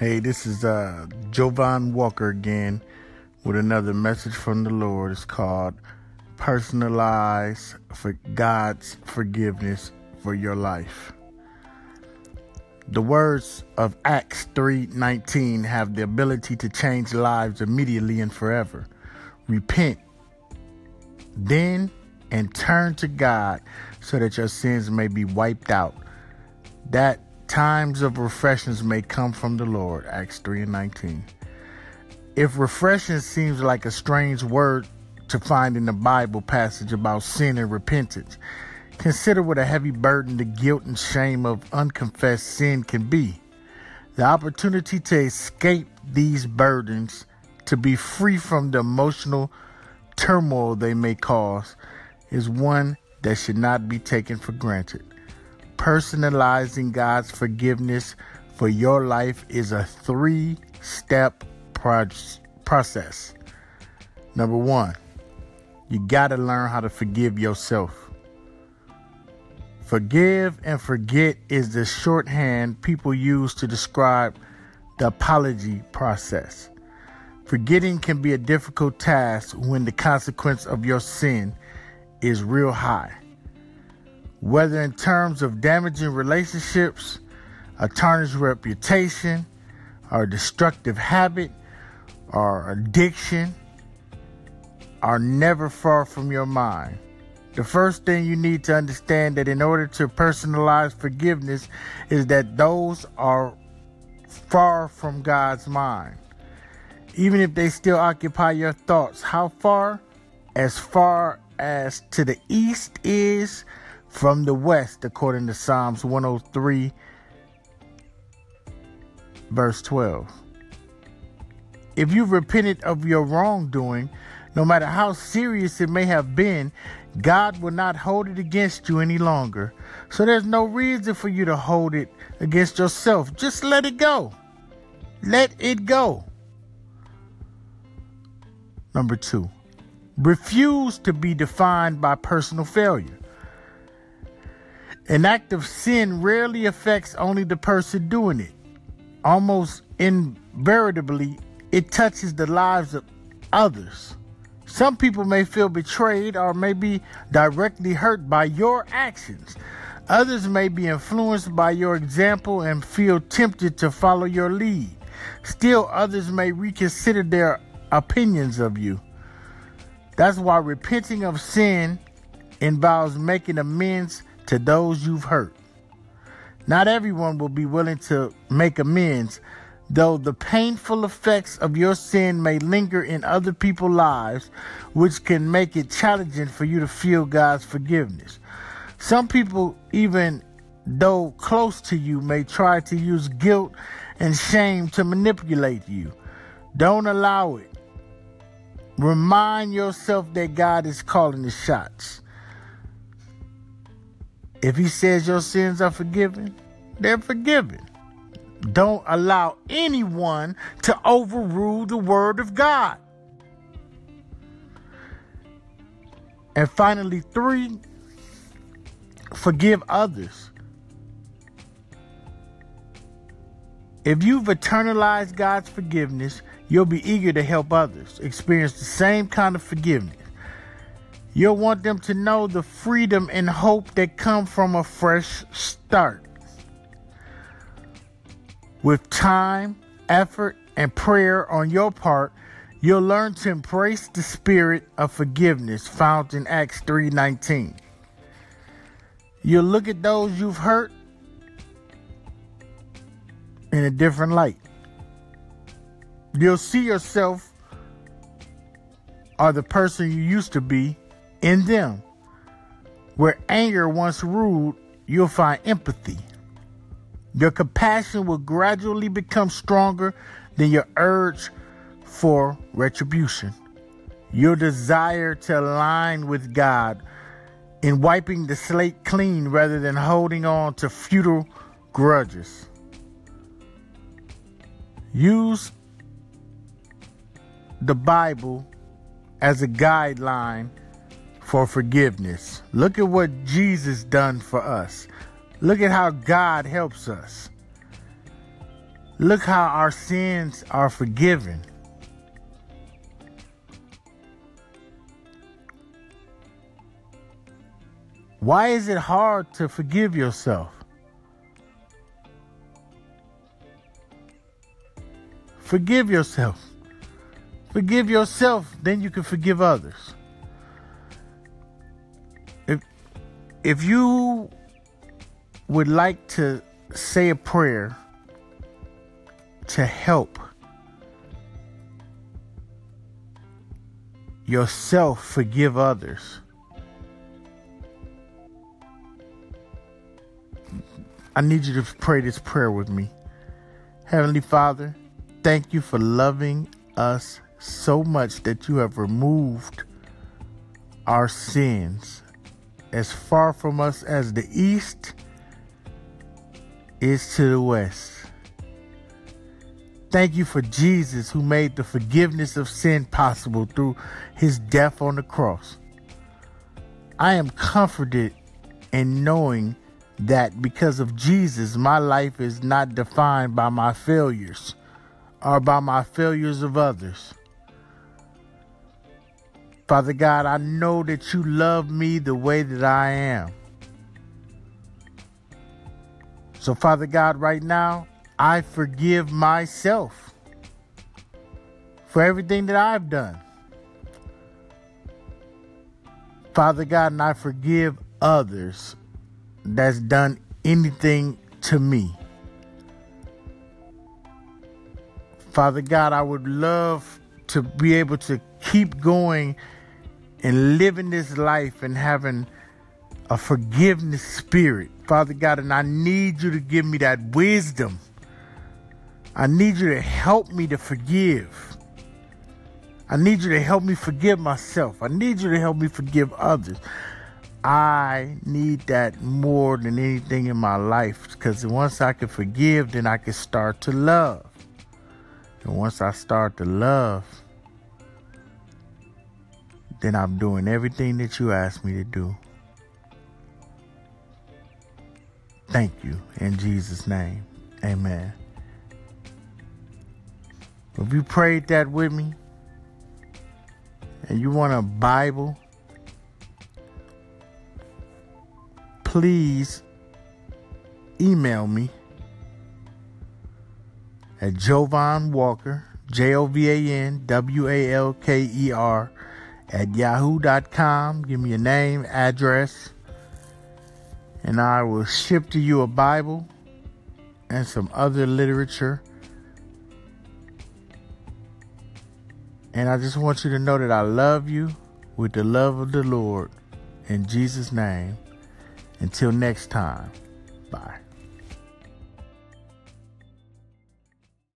Hey, this is uh, Jovan Walker again with another message from the Lord. It's called Personalize for God's Forgiveness for Your Life. The words of Acts 3:19 have the ability to change lives immediately and forever. Repent then and turn to God so that your sins may be wiped out. That times of refreshings may come from the Lord. Acts 3 and 19. If refreshing seems like a strange word to find in the Bible passage about sin and repentance, consider what a heavy burden the guilt and shame of unconfessed sin can be. The opportunity to escape these burdens, to be free from the emotional turmoil they may cause, is one that should not be taken for granted. Personalizing God's forgiveness for your life is a three step pro- process. Number one, you got to learn how to forgive yourself. Forgive and forget is the shorthand people use to describe the apology process. Forgetting can be a difficult task when the consequence of your sin is real high whether in terms of damaging relationships, a tarnished reputation, or destructive habit, or addiction, are never far from your mind. The first thing you need to understand that in order to personalize forgiveness is that those are far from God's mind. Even if they still occupy your thoughts, how far? As far as to the east is from the west, according to Psalms 103, verse 12. If you've repented of your wrongdoing, no matter how serious it may have been, God will not hold it against you any longer. So there's no reason for you to hold it against yourself. Just let it go. Let it go. Number two, refuse to be defined by personal failure. An act of sin rarely affects only the person doing it. Almost invariably, it touches the lives of others. Some people may feel betrayed or may be directly hurt by your actions. Others may be influenced by your example and feel tempted to follow your lead. Still, others may reconsider their opinions of you. That's why repenting of sin involves making amends to those you've hurt. Not everyone will be willing to make amends, though the painful effects of your sin may linger in other people's lives, which can make it challenging for you to feel God's forgiveness. Some people, even though close to you, may try to use guilt and shame to manipulate you. Don't allow it. Remind yourself that God is calling the shots. If he says your sins are forgiven, they're forgiven. Don't allow anyone to overrule the word of God. And finally, three, forgive others. If you've internalized God's forgiveness, you'll be eager to help others experience the same kind of forgiveness. You'll want them to know the freedom and hope that come from a fresh start. With time, effort, and prayer on your part, you'll learn to embrace the spirit of forgiveness found in Acts 3:19. You'll look at those you've hurt in a different light. You'll see yourself or the person you used to be in them. Where anger once ruled, you'll find empathy. Your compassion will gradually become stronger than your urge for retribution. Your desire to align with God in wiping the slate clean rather than holding on to futile grudges. Use the Bible as a guideline for forgiveness. Look at what Jesus done for us. Look at how God helps us. Look how our sins are forgiven. Why is it hard to forgive yourself? Forgive yourself. Forgive yourself, then you can forgive others. If you would like to say a prayer to help yourself forgive others. I need you to pray this prayer with me. Heavenly Father, thank you for loving us so much that you have removed our sins as far from us as the east is to the west. Thank you for Jesus who made the forgiveness of sin possible through his death on the cross. I am comforted in knowing that because of Jesus, my life is not defined by my failures or by my failures of others. Father God, I know that you love me the way that I am. So, Father God, right now, I forgive myself for everything that I've done. Father God, and I forgive others that's done anything to me. Father God, I would love to be able to keep going and living this life and having a forgiveness spirit, Father God, and I need you to give me that wisdom. I need you to help me to forgive. I need you to help me forgive myself. I need you to help me forgive others. I need that more than anything in my life because once I can forgive, then I can start to love. And once I start to love, then I'm doing everything that you asked me to do. Thank you. In Jesus' name, amen. If you prayed that with me and you want a Bible, please email me at Jovan Walker, J O V A N W A L K E R, at yahoo.com. Give me your name, address, and I will ship to you a Bible and some other literature. And I just want you to know that I love you with the love of the Lord. In Jesus' name. Until next time, bye.